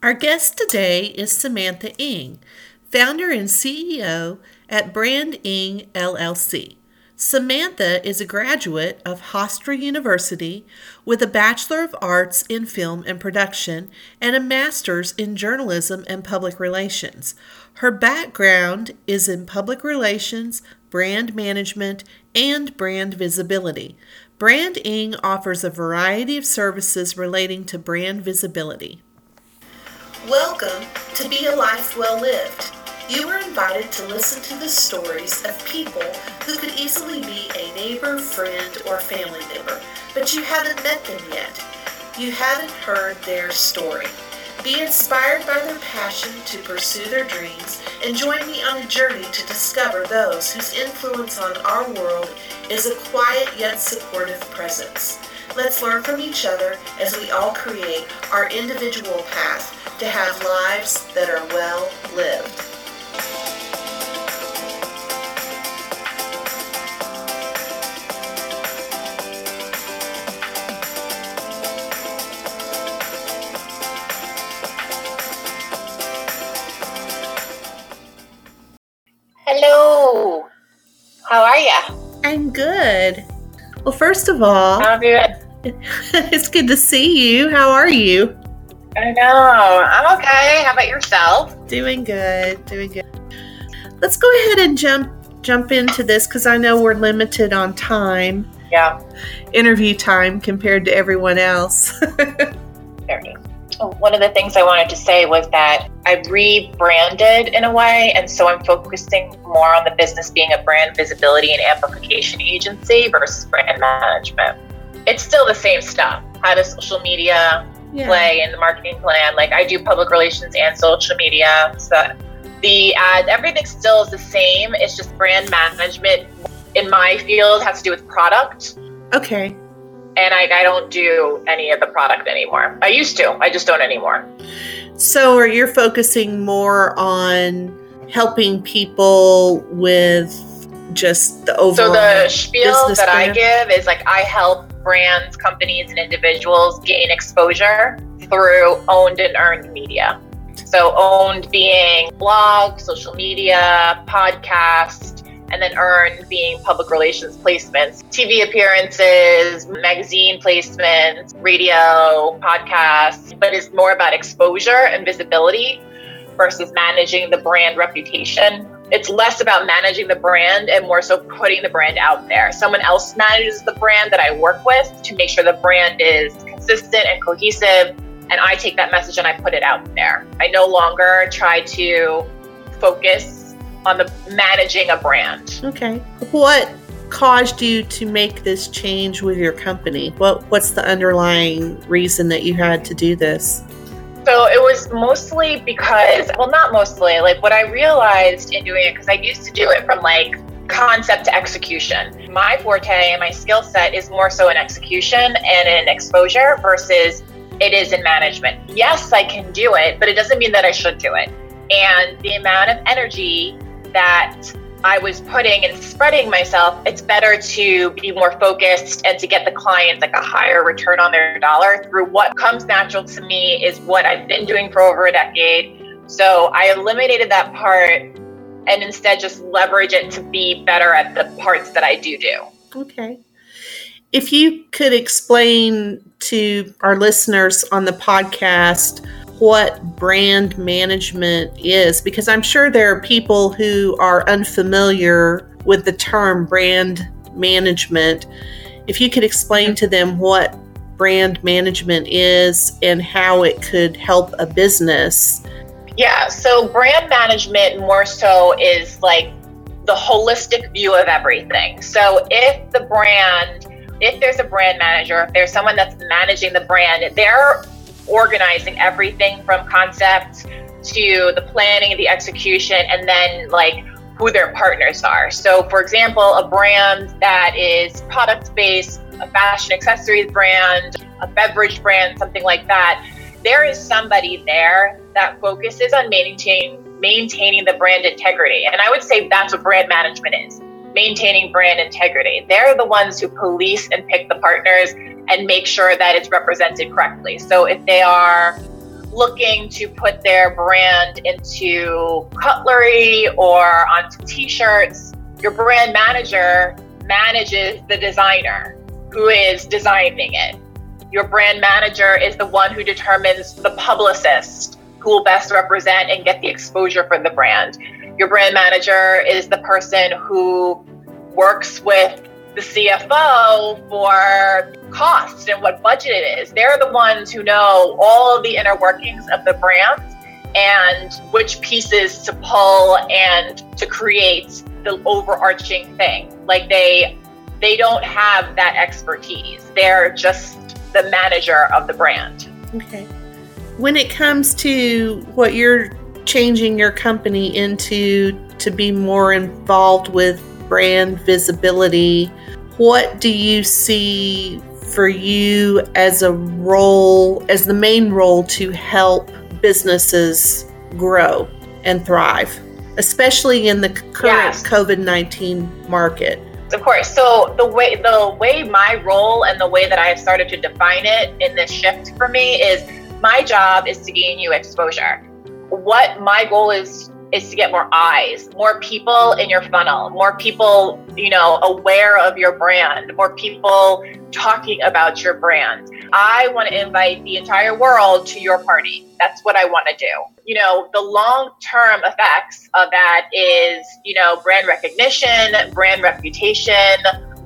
Our guest today is Samantha Ing, founder and CEO at Brand Ing LLC. Samantha is a graduate of Hofstra University with a Bachelor of Arts in Film and Production and a Master's in Journalism and Public Relations. Her background is in public relations, brand management, and brand visibility. Brand Ing offers a variety of services relating to brand visibility. Welcome to Be a Life Well Lived. You are invited to listen to the stories of people who could easily be a neighbor, friend, or family member, but you haven't met them yet. You haven't heard their story. Be inspired by their passion to pursue their dreams and join me on a journey to discover those whose influence on our world is a quiet yet supportive presence. Let's learn from each other as we all create our individual path to have lives that are well lived. Hello. How are you? I'm good. Well, first of all, How have you been? it's good to see you. How are you? I know. I'm okay. How about yourself? Doing good. Doing good. Let's go ahead and jump jump into this because I know we're limited on time, Yeah. interview time compared to everyone else. There it is. One of the things I wanted to say was that I rebranded in a way, and so I'm focusing more on the business being a brand visibility and amplification agency versus brand management. It's still the same stuff. How does social media yeah. play in the marketing plan. Like I do public relations and social media. So the ad, everything still is the same. It's just brand management in my field has to do with product. Okay. And I, I don't do any of the product anymore. I used to, I just don't anymore. So, are you focusing more on helping people with just the overall? So the spiel that I give is like I help brands, companies, and individuals gain exposure through owned and earned media. So owned being blog, social media, podcast, and then earned being public relations placements, TV appearances, magazine placements, radio, podcasts, but it's more about exposure and visibility versus managing the brand reputation it's less about managing the brand and more so putting the brand out there. Someone else manages the brand that I work with to make sure the brand is consistent and cohesive. And I take that message and I put it out there. I no longer try to focus on the managing a brand. Okay. What caused you to make this change with your company? What What's the underlying reason that you had to do this? So it was mostly because, well, not mostly, like what I realized in doing it, because I used to do it from like concept to execution. My forte and my skill set is more so in execution and in exposure versus it is in management. Yes, I can do it, but it doesn't mean that I should do it. And the amount of energy that I was putting and spreading myself, it's better to be more focused and to get the clients like a higher return on their dollar through what comes natural to me is what I've been doing for over a decade. So I eliminated that part and instead just leverage it to be better at the parts that I do do. Okay. If you could explain to our listeners on the podcast what brand management is, because I'm sure there are people who are unfamiliar with the term brand management. If you could explain to them what brand management is and how it could help a business. Yeah, so brand management more so is like the holistic view of everything. So if the brand, if there's a brand manager, if there's someone that's managing the brand, they're organizing everything from concept to the planning, the execution, and then like who their partners are. So, for example, a brand that is product based, a fashion accessories brand, a beverage brand, something like that, there is somebody there that focuses on maintaining maintaining the brand integrity. And I would say that's what brand management is. Maintaining brand integrity. They're the ones who police and pick the partners and make sure that it's represented correctly. So if they are looking to put their brand into cutlery or onto t shirts, your brand manager manages the designer who is designing it. Your brand manager is the one who determines the publicist who will best represent and get the exposure for the brand. Your brand manager is the person who works with the CFO for costs and what budget it is. They're the ones who know all the inner workings of the brand and which pieces to pull and to create the overarching thing. Like they they don't have that expertise. They're just the manager of the brand. Okay. When it comes to what you're changing your company into to be more involved with brand visibility, what do you see for you as a role, as the main role to help businesses grow and thrive, especially in the current yes. COVID 19 market? Of course. So the way the way my role and the way that I have started to define it in this shift for me is my job is to gain you exposure. What my goal is is to get more eyes, more people in your funnel, more people, you know, aware of your brand, more people talking about your brand. I want to invite the entire world to your party. That's what I want to do. You know, the long term effects of that is, you know, brand recognition, brand reputation,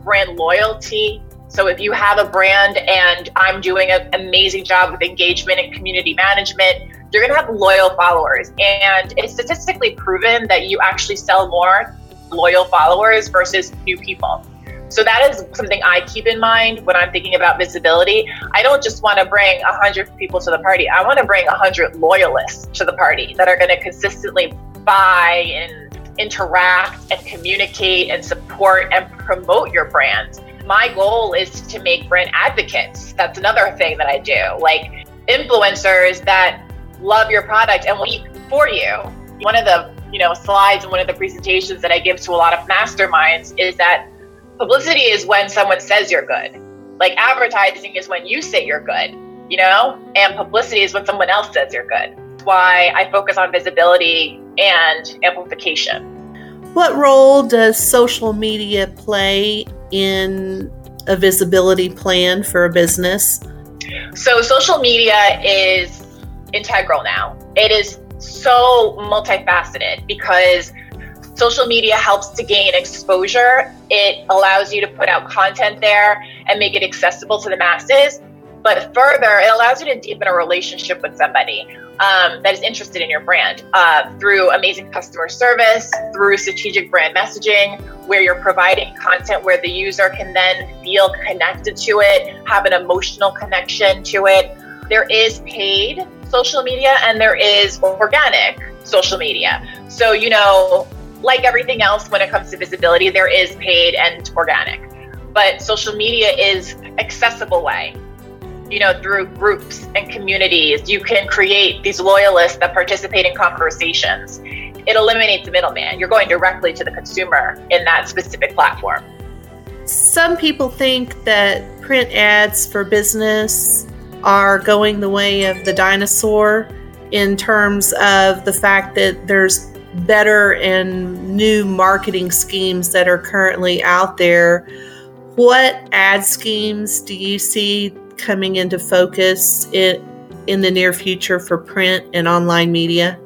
brand loyalty. So if you have a brand and I'm doing an amazing job with engagement and community management, you're going to have loyal followers. And it's statistically proven that you actually sell more loyal followers versus new people. So that is something I keep in mind when I'm thinking about visibility. I don't just want to bring 100 people to the party. I want to bring 100 loyalists to the party that are going to consistently buy and interact and communicate and support and promote your brand. My goal is to make brand advocates. That's another thing that I do. Like influencers that love your product and will eat for you. One of the you know slides and one of the presentations that I give to a lot of masterminds is that publicity is when someone says you're good. Like advertising is when you say you're good, you know, and publicity is when someone else says you're good. That's why I focus on visibility and amplification. What role does social media play in a visibility plan for a business? So, social media is integral now. It is so multifaceted because social media helps to gain exposure. It allows you to put out content there and make it accessible to the masses. But further, it allows you to deepen a relationship with somebody um, that is interested in your brand uh, through amazing customer service, through strategic brand messaging, where you're providing content where the user can then feel connected to it, have an emotional connection to it. There is paid social media and there is organic social media. So, you know, like everything else when it comes to visibility, there is paid and organic. But social media is accessible way. You know, through groups and communities, you can create these loyalists that participate in conversations. It eliminates the middleman. You're going directly to the consumer in that specific platform. Some people think that print ads for business are going the way of the dinosaur in terms of the fact that there's better and new marketing schemes that are currently out there. What ad schemes do you see coming into focus in, in the near future for print and online media?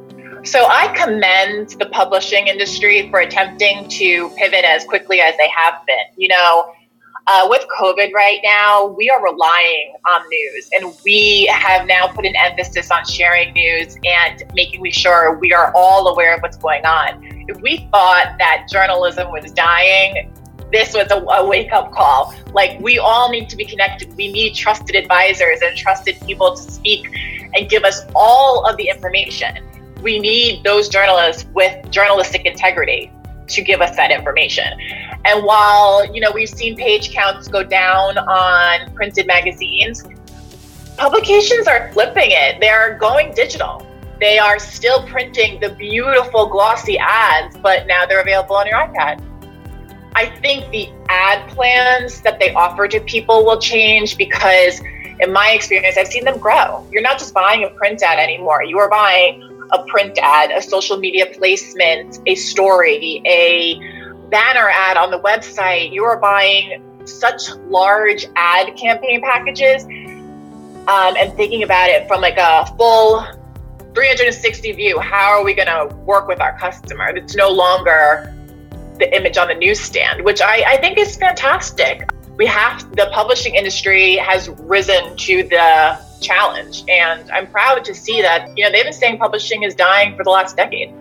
So I commend the publishing industry for attempting to pivot as quickly as they have been. You know, uh, with COVID right now, we are relying on news, and we have now put an emphasis on sharing news and making sure we are all aware of what's going on. If we thought that journalism was dying, this was a, a wake up call. Like, we all need to be connected. We need trusted advisors and trusted people to speak and give us all of the information. We need those journalists with journalistic integrity to give us that information. And while, you know, we've seen page counts go down on printed magazines, publications are flipping it. They're going digital. They are still printing the beautiful glossy ads, but now they're available on your iPad. I think the ad plans that they offer to people will change because in my experience, I've seen them grow. You're not just buying a print ad anymore. You are buying a print ad, a social media placement, a story, a banner ad on the website. You are buying such large ad campaign packages um, and thinking about it from like a full 360 view. How are we going to work with our customer? It's no longer the image on the newsstand, which I, I think is fantastic. We have the publishing industry has risen to the challenge, and I'm proud to see that. You know, they've been saying publishing is dying for the last decade.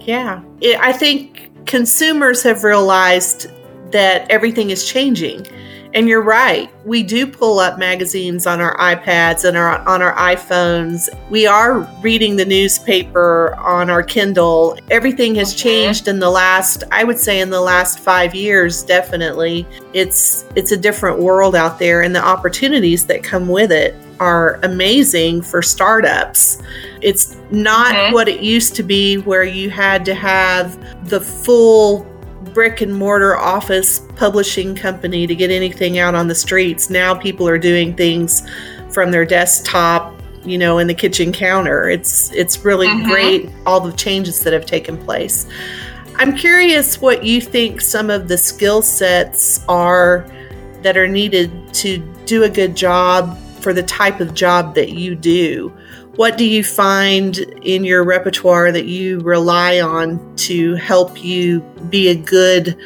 Yeah, I think consumers have realized that everything is changing and you're right. We do pull up magazines on our iPads and our on our iPhones. We are reading the newspaper on our Kindle. Everything has changed in the last I would say in the last 5 years definitely. It's it's a different world out there and the opportunities that come with it are amazing for startups. It's not mm-hmm. what it used to be where you had to have the full brick and mortar office publishing company to get anything out on the streets. Now people are doing things from their desktop, you know, in the kitchen counter. It's it's really mm-hmm. great all the changes that have taken place. I'm curious what you think some of the skill sets are that are needed to do a good job for the type of job that you do what do you find in your repertoire that you rely on to help you be a good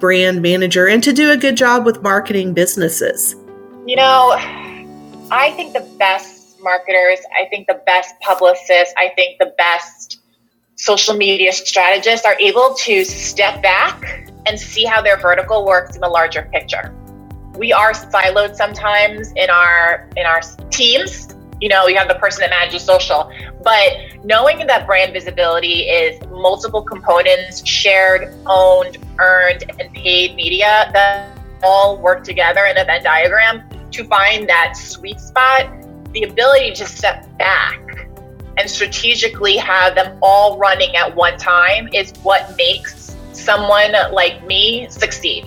brand manager and to do a good job with marketing businesses? You know, I think the best marketers, I think the best publicists, I think the best social media strategists are able to step back and see how their vertical works in the larger picture. We are siloed sometimes in our in our teams you know, you have the person that manages social. But knowing that brand visibility is multiple components, shared, owned, earned, and paid media that all work together in a Venn diagram to find that sweet spot, the ability to step back and strategically have them all running at one time is what makes someone like me succeed.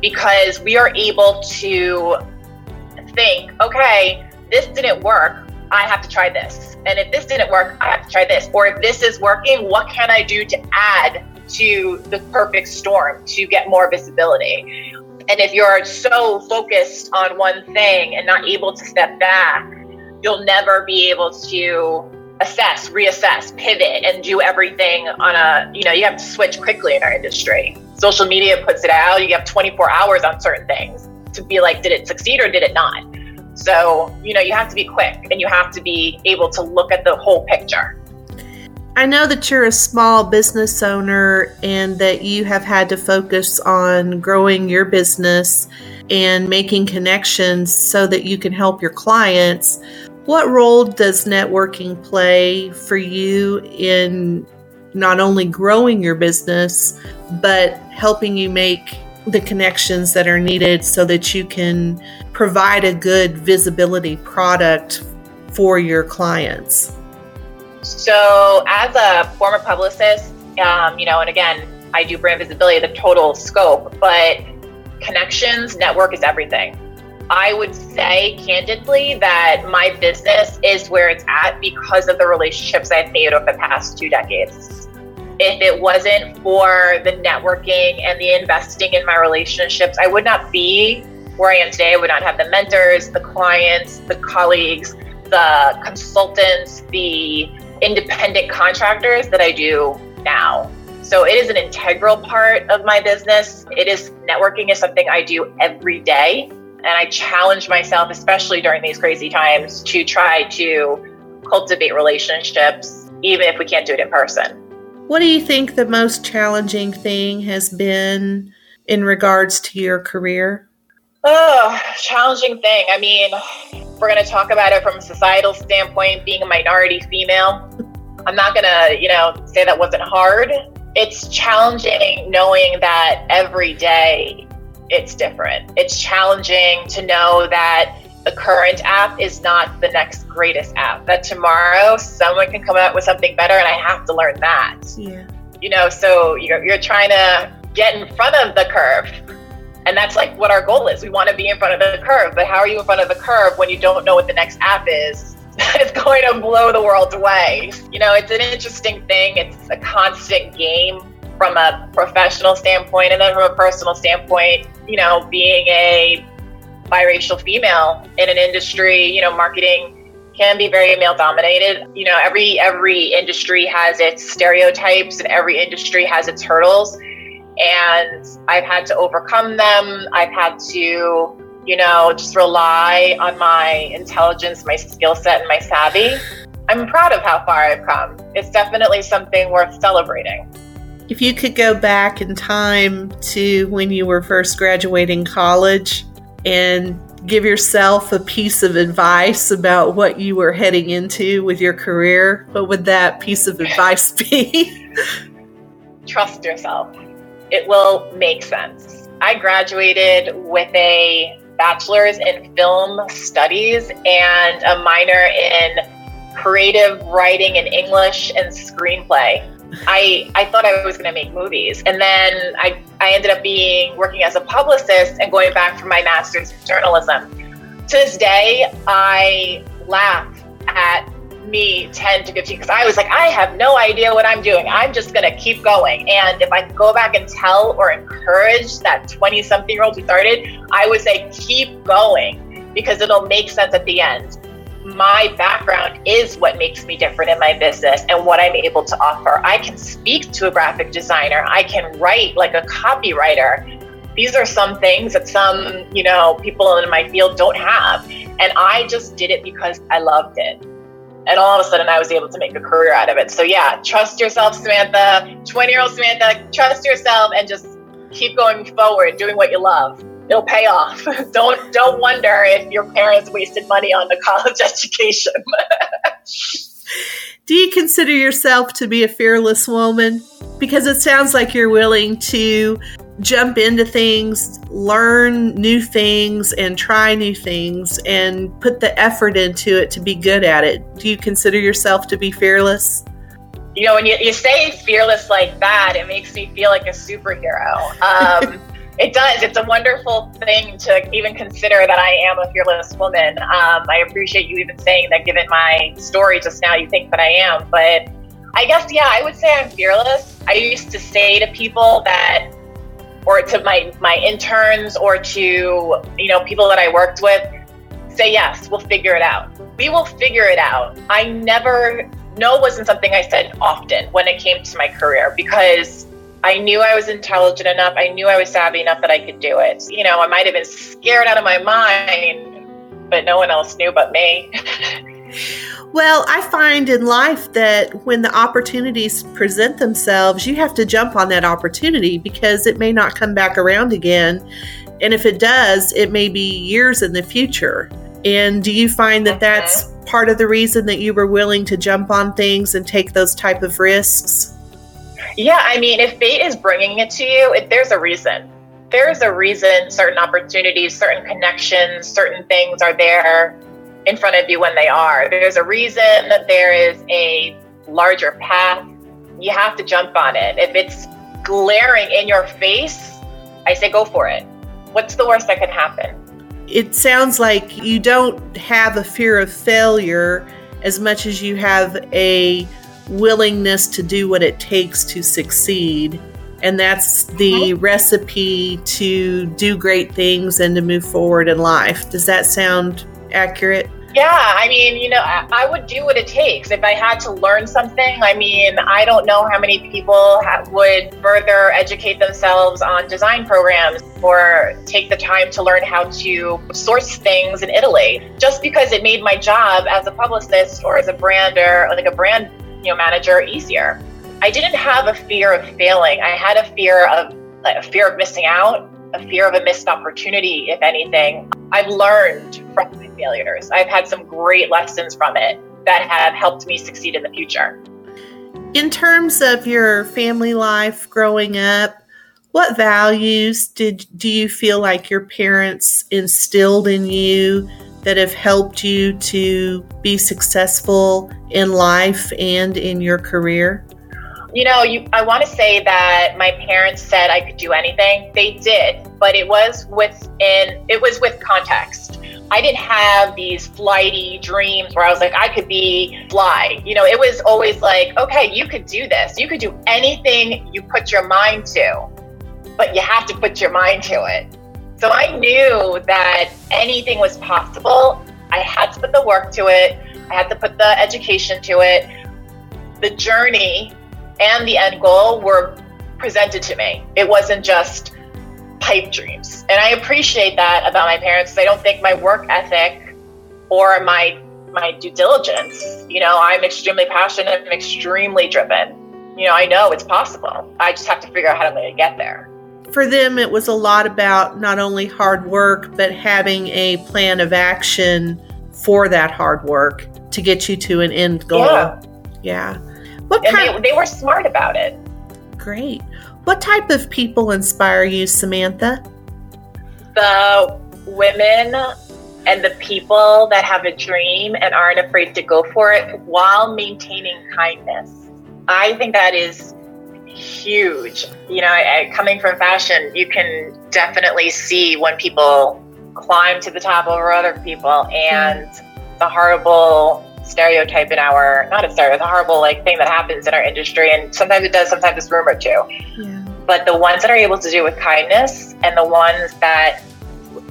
Because we are able to think, okay, this didn't work, I have to try this. And if this didn't work, I have to try this. Or if this is working, what can I do to add to the perfect storm to get more visibility? And if you're so focused on one thing and not able to step back, you'll never be able to assess, reassess, pivot, and do everything on a, you know, you have to switch quickly in our industry. Social media puts it out, you have 24 hours on certain things to be like, did it succeed or did it not? So, you know, you have to be quick and you have to be able to look at the whole picture. I know that you're a small business owner and that you have had to focus on growing your business and making connections so that you can help your clients. What role does networking play for you in not only growing your business, but helping you make the connections that are needed so that you can provide a good visibility product for your clients? So, as a former publicist, um, you know, and again, I do brand visibility, the total scope, but connections, network is everything. I would say candidly that my business is where it's at because of the relationships I've made over the past two decades. If it wasn't for the networking and the investing in my relationships, I would not be where I am today, I would not have the mentors, the clients, the colleagues, the consultants, the independent contractors that I do now. So it is an integral part of my business. It is networking is something I do every day. And I challenge myself, especially during these crazy times, to try to cultivate relationships, even if we can't do it in person. What do you think the most challenging thing has been in regards to your career? Oh, challenging thing. I mean, we're going to talk about it from a societal standpoint, being a minority female. I'm not going to, you know, say that wasn't hard. It's challenging knowing that every day it's different. It's challenging to know that the current app is not the next greatest app. That tomorrow someone can come out with something better and I have to learn that. Yeah. You know, so you're, you're trying to get in front of the curve And that's like what our goal is. We want to be in front of the curve, but how are you in front of the curve when you don't know what the next app is? it's going to blow the world away. You know, it's an interesting thing. It's a constant game from a professional standpoint and then from a personal standpoint, you know, being a biracial female in an industry, you know, marketing can be very male dominated. You know, every every industry has its stereotypes and every industry has its hurdles. And I've had to overcome them. I've had to, you know, just rely on my intelligence, my skill set, and my savvy. I'm proud of how far I've come. It's definitely something worth celebrating. If you could go back in time to when you were first graduating college and give yourself a piece of advice about what you were heading into with your career, what would that piece of advice be? Trust yourself. It will make sense. I graduated with a bachelor's in film studies and a minor in creative writing in English and screenplay. I, I thought I was going to make movies. And then I, I ended up being working as a publicist and going back for my master's in journalism. To this day, I laugh at me 10 to 15 because I was like, I have no idea what I'm doing. I'm just going to keep going. And if I go back and tell or encourage that 20 something year old who started, I would say, keep going because it'll make sense at the end my background is what makes me different in my business and what I'm able to offer. I can speak to a graphic designer, I can write like a copywriter. These are some things that some, you know, people in my field don't have. And I just did it because I loved it. And all of a sudden I was able to make a career out of it. So yeah, trust yourself, Samantha. 20 year old Samantha, trust yourself and just keep going forward, doing what you love it'll pay off. don't don't wonder if your parents wasted money on the college education. Do you consider yourself to be a fearless woman? Because it sounds like you're willing to jump into things, learn new things, and try new things, and put the effort into it to be good at it. Do you consider yourself to be fearless? You know, when you, you say fearless like that, it makes me feel like a superhero. Um, it does. It's a wonderful thing to even consider that I am a fearless woman. Um, I appreciate you even saying that, given my story just now, you think that I am. But I guess, yeah, I would say I'm fearless. I used to say to people that, or to my, my interns, or to, you know, people that I worked with, say, yes, we'll figure it out. We will figure it out. I never, no wasn't something I said often when it came to my career because I knew I was intelligent enough. I knew I was savvy enough that I could do it. You know, I might have been scared out of my mind, but no one else knew but me. well, I find in life that when the opportunities present themselves, you have to jump on that opportunity because it may not come back around again. And if it does, it may be years in the future. And do you find that that's mm-hmm. part of the reason that you were willing to jump on things and take those type of risks? Yeah, I mean, if fate is bringing it to you, it, there's a reason. There's a reason certain opportunities, certain connections, certain things are there in front of you when they are. There's a reason that there is a larger path. You have to jump on it. If it's glaring in your face, I say go for it. What's the worst that can happen? It sounds like you don't have a fear of failure as much as you have a willingness to do what it takes to succeed. And that's the recipe to do great things and to move forward in life. Does that sound accurate? Yeah, I mean, you know, I, I, would do what it takes. If I had to learn something, I mean, I don't know how many people ha- would further educate themselves on design programs or take the time to learn how to source things in Italy. Just because it made my job as a publicist or as a brander, or like a brand you know manager easier. I didn't have a fear of failing. I had a fear of a fear of missing out, a fear of a missed opportunity, if anything. I've learned from my failures. I've had some great lessons from it that have helped me succeed in the future. In terms of your family life growing up, what values did do you feel like your parents instilled in you that have helped you to be successful in life and in your career? You know, you I want to say that my parents said I could do anything. They did, but it was within it was with context. I didn't have these flighty dreams where I was like, I could be fly. You know, it was always like, okay, you could do this. You could do anything you put your mind to, but you have to put your mind to it. So I knew that anything was possible. I had to put the work to it, I had to put the education to it. The journey and the end goal were presented to me. It wasn't just pipe dreams. And I appreciate that about my parents. I don't think my work ethic or my my due diligence, you know, I'm extremely passionate and extremely driven. You know, I know it's possible. I just have to figure out how to get there. For them, it was a lot about not only hard work, but having a plan of action for that hard work to get you to an end goal. Yeah. yeah. What and kind- they, they were smart about it. Great. What type of people inspire you, Samantha? The women and the people that have a dream and aren't afraid to go for it while maintaining kindness. I think that is huge. You know, I, coming from fashion, you can definitely see when people climb to the top over other people and the horrible stereotype in our not a stereotype, a horrible like thing that happens in our industry, and sometimes it does, sometimes it's rumored too. Yeah. But the ones that are able to do with kindness and the ones that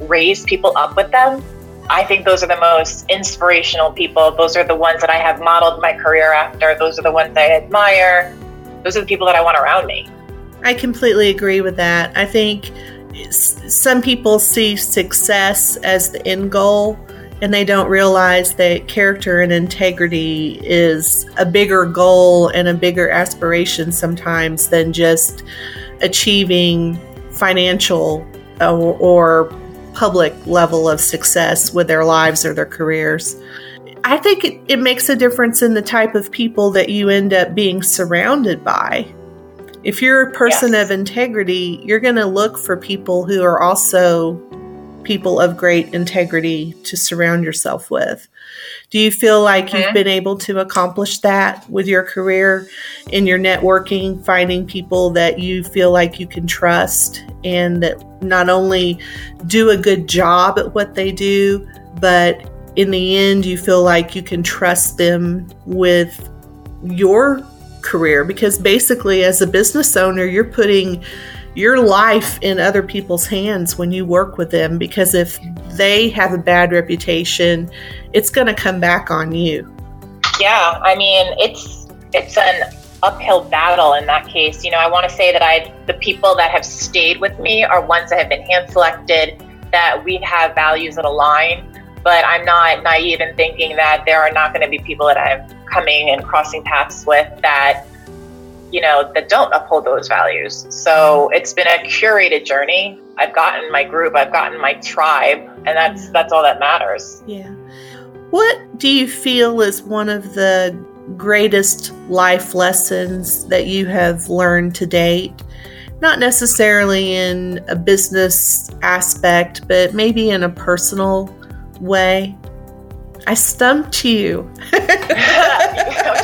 raise people up with them, I think those are the most inspirational people. Those are the ones that I have modeled my career after. Those are the ones I admire. Those are the people that I want around me. I completely agree with that. I think some people see success as the end goal and they don't realize that character and integrity is a bigger goal and a bigger aspiration sometimes than just achieving financial or, or public level of success with their lives or their careers. I think it, it makes a difference in the type of people that you end up being surrounded by. If you're a person yes. of integrity, you're going to look for people who are also people of great integrity to surround yourself with. Do you feel like mm-hmm. you've been able to accomplish that with your career in your networking, finding people that you feel like you can trust and that not only do a good job at what they do, but in the end, you feel like you can trust them with your career? Because basically, as a business owner, you're putting your life in other people's hands when you work with them because if they have a bad reputation, it's going to come back on you. Yeah, I mean, it's it's an uphill battle in that case. You know, I want to say that I the people that have stayed with me are ones that have been hand selected that we have values that align, but I'm not naive in thinking that there are not going to be people that I'm coming and crossing paths with that you know, that don't uphold those values. So it's been a curated journey. I've gotten my group, I've gotten my tribe, and that's that's all that matters. Yeah. What do you feel is one of the greatest life lessons that you have learned to date? Not necessarily in a business aspect, but maybe in a personal way. I stumped you. I'm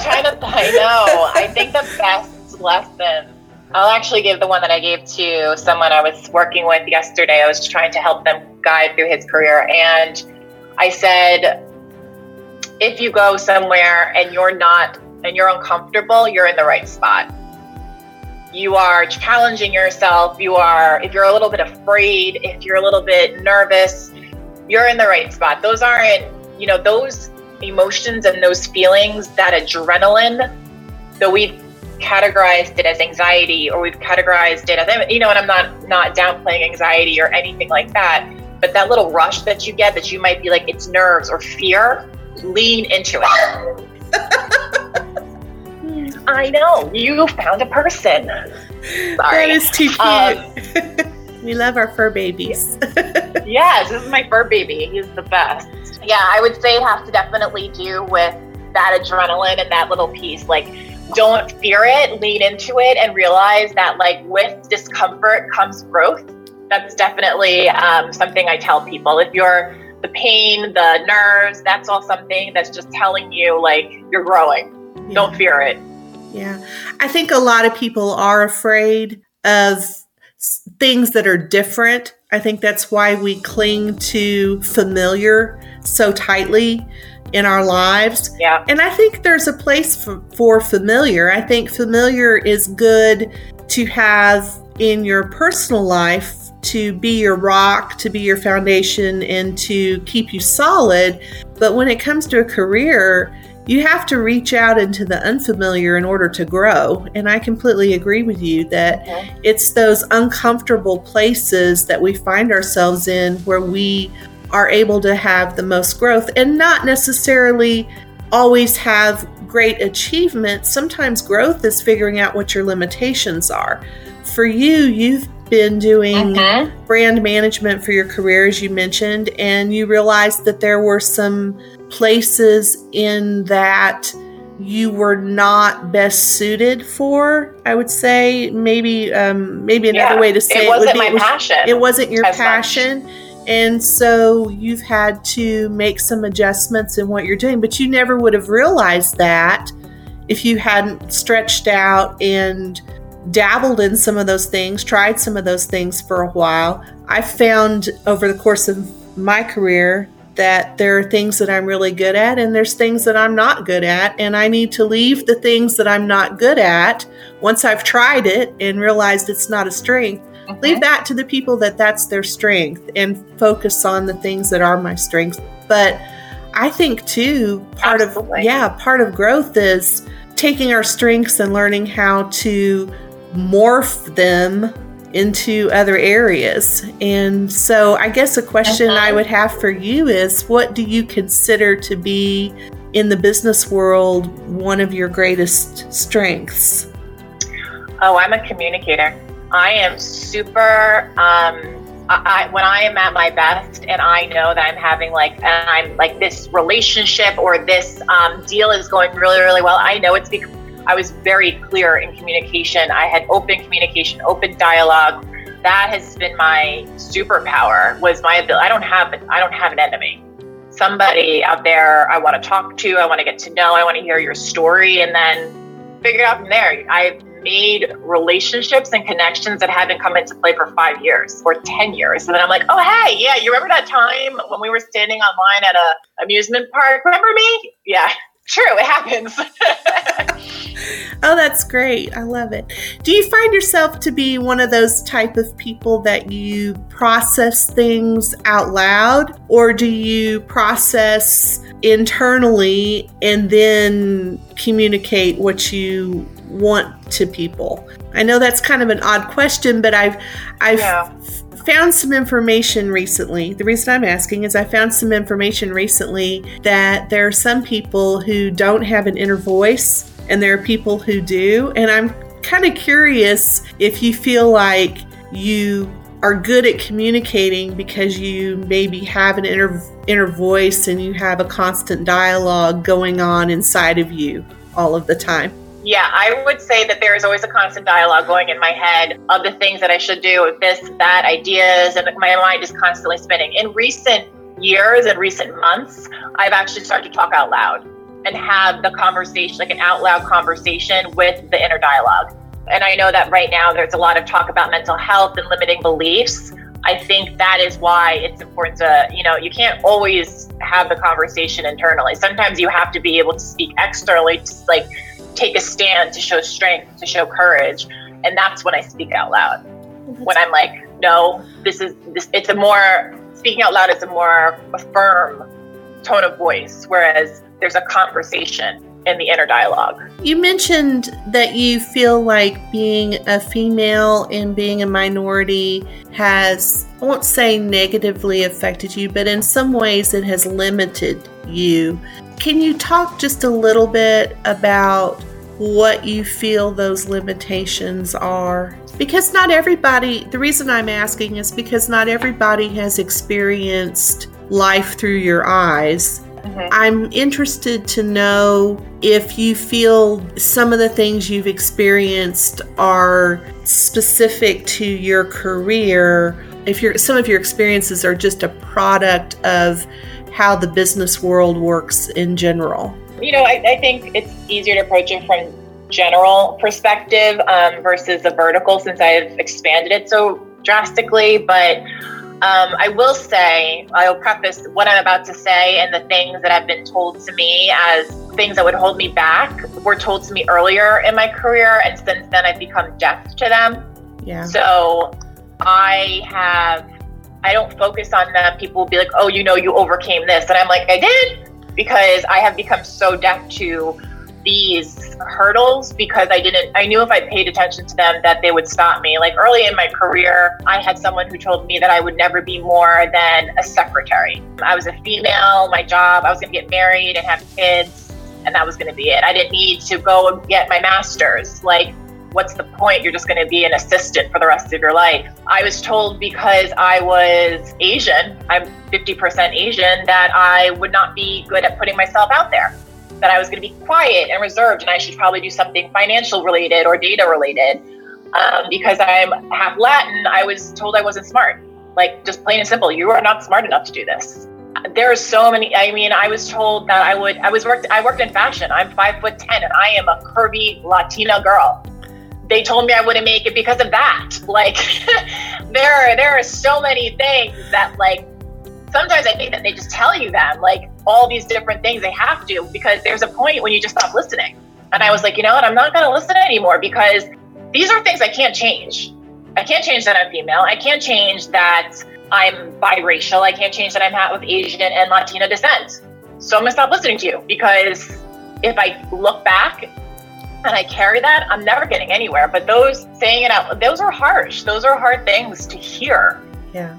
trying to, I know. I think the best lesson. I'll actually give the one that I gave to someone I was working with yesterday. I was trying to help them guide through his career. And I said, if you go somewhere and you're not, and you're uncomfortable, you're in the right spot. You are challenging yourself. You are, if you're a little bit afraid, if you're a little bit nervous, you're in the right spot. Those aren't, you know, those emotions and those feelings, that adrenaline that we've categorized it as anxiety or we've categorized it as you know and i'm not not downplaying anxiety or anything like that but that little rush that you get that you might be like it's nerves or fear lean into it i know you found a person Sorry. that is too cute um, we love our fur babies yes this is my fur baby he's the best yeah i would say it has to definitely do with that adrenaline and that little piece like don't fear it, lean into it, and realize that like with discomfort comes growth. That's definitely um, something I tell people. If you're the pain, the nerves, that's all something that's just telling you like you're growing. Yeah. Don't fear it. Yeah. I think a lot of people are afraid of things that are different. I think that's why we cling to familiar so tightly in our lives. Yeah. And I think there's a place for, for familiar. I think familiar is good to have in your personal life to be your rock, to be your foundation, and to keep you solid. But when it comes to a career, you have to reach out into the unfamiliar in order to grow. And I completely agree with you that okay. it's those uncomfortable places that we find ourselves in where we are able to have the most growth and not necessarily always have great achievements. Sometimes growth is figuring out what your limitations are. For you, you've been doing mm-hmm. brand management for your career, as you mentioned, and you realized that there were some places in that you were not best suited for i would say. Maybe um, maybe another yeah, way to say it, wasn't it would be my passion it wasn't your passion much. and so you've had to make some adjustments in what you're doing but you never would have realized that if you hadn't stretched out and dabbled in some of those things tried some of those things for a while. I found over the course of my career that there are things that I'm really good at and there's things that I'm not good at. And I need to leave the things that I'm not good at once I've tried it and realized it's not a strength. Mm-hmm. Leave that to the people that that's their strength and focus on the things that are my strengths. But I think too, part Absolutely. of, yeah, part of growth is taking our strengths and learning how to morph them into other areas. And so, I guess a question uh-huh. I would have for you is what do you consider to be in the business world one of your greatest strengths? Oh, I'm a communicator. I am super. Um, I, when I am at my best and I know that I'm having like, I'm like this relationship or this um, deal is going really, really well, I know it's because I was very clear in communication. I had open communication, open dialogue. That has been my superpower. Was my ability. I don't have I don't have an enemy. Somebody out there I want to talk to. I want to get to know. I want to hear your story, and then figure it out from there. I've made relationships and connections that haven't come into play for five years or 10 years. And then I'm like, oh, hey, yeah, you remember that time when we were standing online at a amusement park? Remember me? Yeah, true. It happens. oh, that's great. I love it. Do you find yourself to be one of those type of people that you process things out loud or do you process internally and then communicate what you want to people? I know that's kind of an odd question, but I've I've yeah found some information recently. The reason I'm asking is I found some information recently that there are some people who don't have an inner voice and there are people who do. And I'm kind of curious if you feel like you are good at communicating because you maybe have an inner inner voice and you have a constant dialogue going on inside of you all of the time. Yeah, I would say that there is always a constant dialogue going in my head of the things that I should do, this, that, ideas, and my mind is constantly spinning. In recent years and recent months, I've actually started to talk out loud and have the conversation, like an out loud conversation with the inner dialogue. And I know that right now there's a lot of talk about mental health and limiting beliefs. I think that is why it's important to, you know, you can't always have the conversation internally. Sometimes you have to be able to speak externally, to like take a stand to show strength, to show courage. And that's when I speak out loud. When I'm like, no, this is this it's a more speaking out loud is a more firm tone of voice, whereas there's a conversation in the inner dialogue. You mentioned that you feel like being a female and being a minority has, I won't say negatively affected you, but in some ways it has limited you. Can you talk just a little bit about what you feel those limitations are? Because not everybody, the reason I'm asking is because not everybody has experienced life through your eyes. Mm-hmm. I'm interested to know if you feel some of the things you've experienced are specific to your career, if your some of your experiences are just a product of how the business world works in general? You know, I, I think it's easier to approach it from general perspective um, versus the vertical since I've expanded it so drastically. But um, I will say, I'll preface what I'm about to say and the things that have been told to me as things that would hold me back were told to me earlier in my career. And since then, I've become deaf to them. Yeah. So I have, I don't focus on them. People will be like, oh, you know, you overcame this. And I'm like, I did because I have become so deaf to these hurdles because I didn't, I knew if I paid attention to them that they would stop me. Like early in my career, I had someone who told me that I would never be more than a secretary. I was a female, my job, I was going to get married and have kids, and that was going to be it. I didn't need to go and get my master's. Like, what's the point? You're just going to be an assistant for the rest of your life. I was told because I was Asian, I'm 50% Asian, that I would not be good at putting myself out there that I was going to be quiet and reserved and I should probably do something financial related or data related. Um, because I'm half Latin, I was told I wasn't smart. Like, just plain and simple, you are not smart enough to do this. There are so many. I mean, I was told that I would. I was worked. I worked in fashion. I'm five foot ten, and I am a curvy Latina girl. They told me I wouldn't make it because of that. Like, there are there are so many things that like sometimes I think that they just tell you them, like all these different things they have to, because there's a point when you just stop listening. And I was like, you know what? I'm not to listen anymore because these are things I can't change. I can't change that I'm female. I can't change that I'm biracial. I can't change that I'm half of Asian and Latina descent. So I'm to stop listening to you because if I look back and I carry that, I'm never getting anywhere. But those saying it out, those are harsh. Those are hard things to hear. Yeah.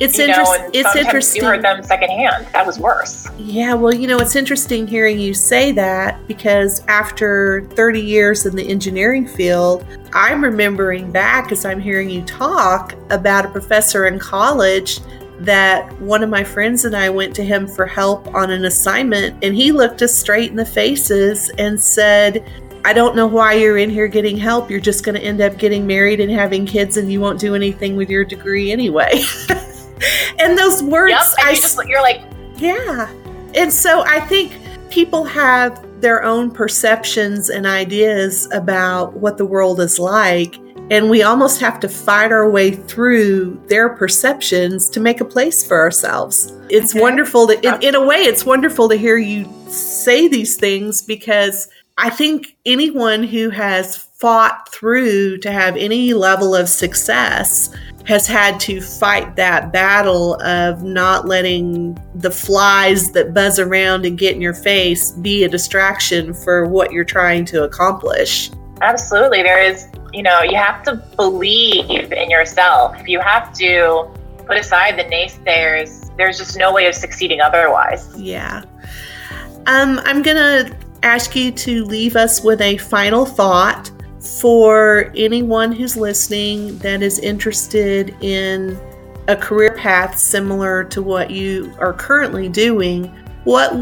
It's interesting. It's interesting. You heard them secondhand. That was worse. Yeah, well, you know, it's interesting hearing you say that because after 30 years in the engineering field, I'm remembering back as I'm hearing you talk about a professor in college that one of my friends and I went to him for help on an assignment, and he looked us straight in the faces and said, I don't know why you're in here getting help. You're just going to end up getting married and having kids, and you won't do anything with your degree anyway. and those words, yep, and I, you just, you're like, yeah. And so I think people have their own perceptions and ideas about what the world is like. And we almost have to fight our way through their perceptions to make a place for ourselves. It's okay. wonderful to, in, in a way, it's wonderful to hear you say these things because I think anyone who has fought through to have any level of success has had to fight that battle of not letting the flies that buzz around and get in your face be a distraction for what you're trying to accomplish. Absolutely. There is, you know, you have to believe in yourself. You have to put aside the naysayers. There's just no way of succeeding otherwise. Yeah. Um, I'm going to ask you to leave us with a final thought for anyone who's listening that is interested in a career path similar to what you are currently doing, what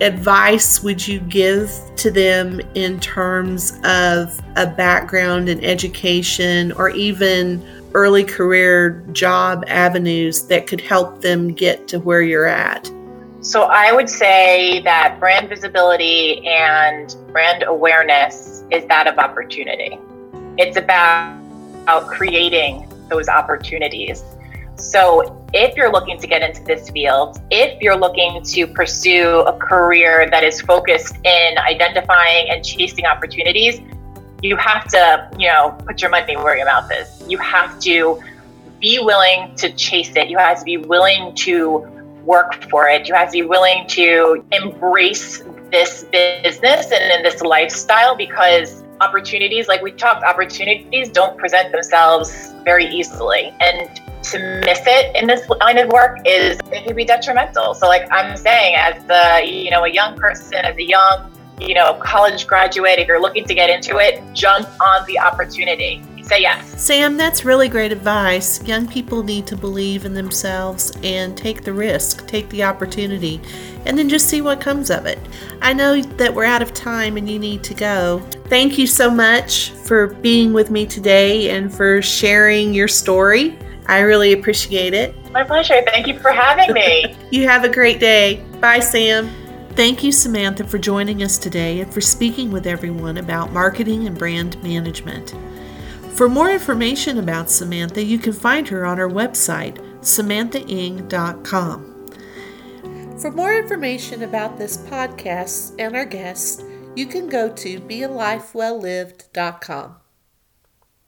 advice would you give to them in terms of a background in education or even early career job avenues that could help them get to where you're at? So, I would say that brand visibility and brand awareness is that of opportunity. It's about, creating those opportunities. So, if you're looking to get into this field, if you're looking to pursue a career that is focused in identifying and chasing opportunities, you have to, you know, put your money where your mouth is. You have to be willing to chase it. You have to be willing to work for it. You have to be willing to embrace this business and in this lifestyle because opportunities, like we talked, opportunities don't present themselves very easily. And to miss it in this line of work is it could be detrimental. So like I'm saying, as the you know, a young person, as a young, you know, college graduate, if you're looking to get into it, jump on the opportunity say yes. Sam, that's really great advice. Young people need to believe in themselves and take the risk, take the opportunity, and then just see what comes of it. I know that we're out of time and you need to go. Thank you so much for being with me today and for sharing your story. I really appreciate it. My pleasure. Thank you for having me. you have a great day. Bye, Sam. Thank you, Samantha, for joining us today and for speaking with everyone about marketing and brand management. For more information about Samantha, you can find her on her website, samanthaing.com. For more information about this podcast and our guests, you can go to bealifewelllived.com.